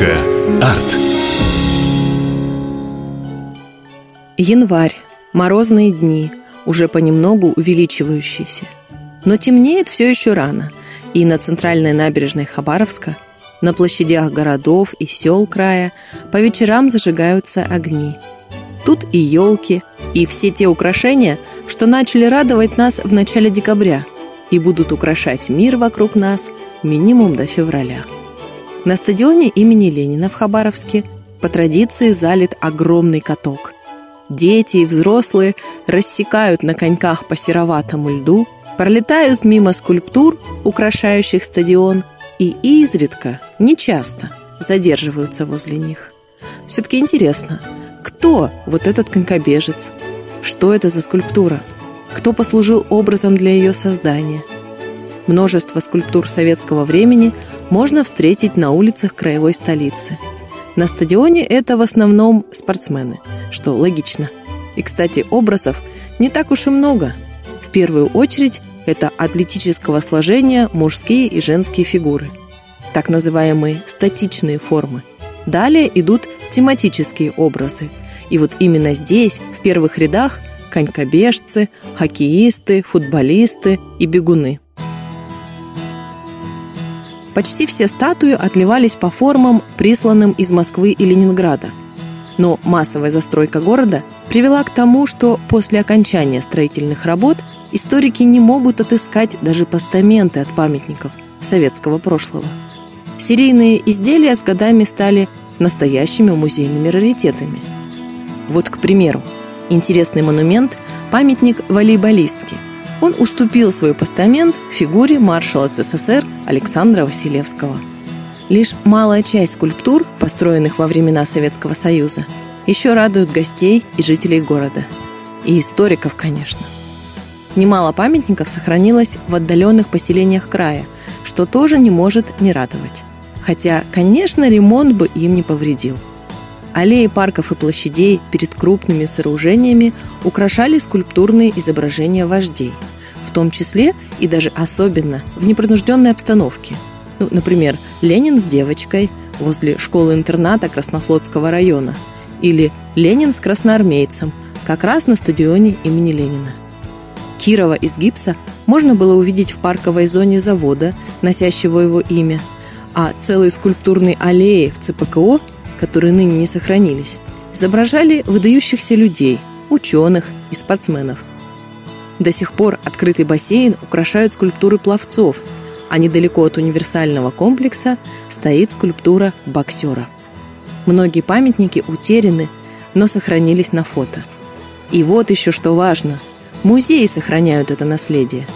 Арт. Январь. Морозные дни, уже понемногу увеличивающиеся. Но темнеет все еще рано, и на центральной набережной Хабаровска, на площадях городов и сел края по вечерам зажигаются огни. Тут и елки, и все те украшения, что начали радовать нас в начале декабря и будут украшать мир вокруг нас минимум до февраля. На стадионе имени Ленина в Хабаровске по традиции залит огромный каток. Дети и взрослые рассекают на коньках по сероватому льду, пролетают мимо скульптур, украшающих стадион, и изредка, нечасто, задерживаются возле них. Все-таки интересно, кто вот этот конькобежец? Что это за скульптура? Кто послужил образом для ее создания? Множество скульптур советского времени можно встретить на улицах краевой столицы. На стадионе это в основном спортсмены, что логично. И, кстати, образов не так уж и много. В первую очередь это атлетического сложения мужские и женские фигуры, так называемые статичные формы. Далее идут тематические образы. И вот именно здесь, в первых рядах, конькобежцы, хоккеисты, футболисты и бегуны. Почти все статуи отливались по формам, присланным из Москвы и Ленинграда. Но массовая застройка города привела к тому, что после окончания строительных работ историки не могут отыскать даже постаменты от памятников советского прошлого. Серийные изделия с годами стали настоящими музейными раритетами. Вот, к примеру, интересный монумент – памятник волейболистки – он уступил свой постамент фигуре маршала СССР Александра Василевского. Лишь малая часть скульптур, построенных во времена Советского Союза, еще радуют гостей и жителей города. И историков, конечно. Немало памятников сохранилось в отдаленных поселениях края, что тоже не может не радовать. Хотя, конечно, ремонт бы им не повредил. Аллеи парков и площадей перед крупными сооружениями украшали скульптурные изображения вождей – в том числе и даже особенно в непринужденной обстановке. Ну, например, Ленин с девочкой возле школы-интерната Краснофлотского района или Ленин с красноармейцем как раз на стадионе имени Ленина. Кирова из гипса можно было увидеть в парковой зоне завода, носящего его имя, а целые скульптурные аллеи в ЦПКО, которые ныне не сохранились, изображали выдающихся людей, ученых и спортсменов – до сих пор открытый бассейн украшают скульптуры пловцов, а недалеко от универсального комплекса стоит скульптура боксера. Многие памятники утеряны, но сохранились на фото. И вот еще что важно. Музеи сохраняют это наследие.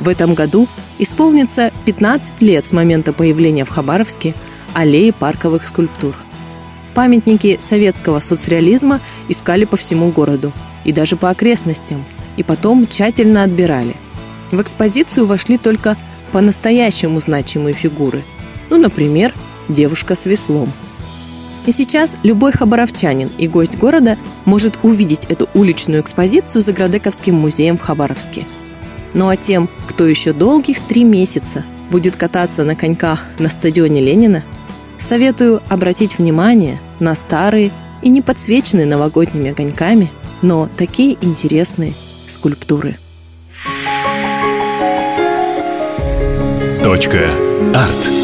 В этом году исполнится 15 лет с момента появления в Хабаровске аллеи парковых скульптур. Памятники советского соцреализма искали по всему городу и даже по окрестностям – и потом тщательно отбирали. В экспозицию вошли только по-настоящему значимые фигуры. Ну, например, девушка с веслом. И сейчас любой хабаровчанин и гость города может увидеть эту уличную экспозицию за Градековским музеем в Хабаровске. Ну а тем, кто еще долгих три месяца будет кататься на коньках на стадионе Ленина, советую обратить внимание на старые и не подсвеченные новогодними огоньками, но такие интересные скульптуры. Точка. Арт.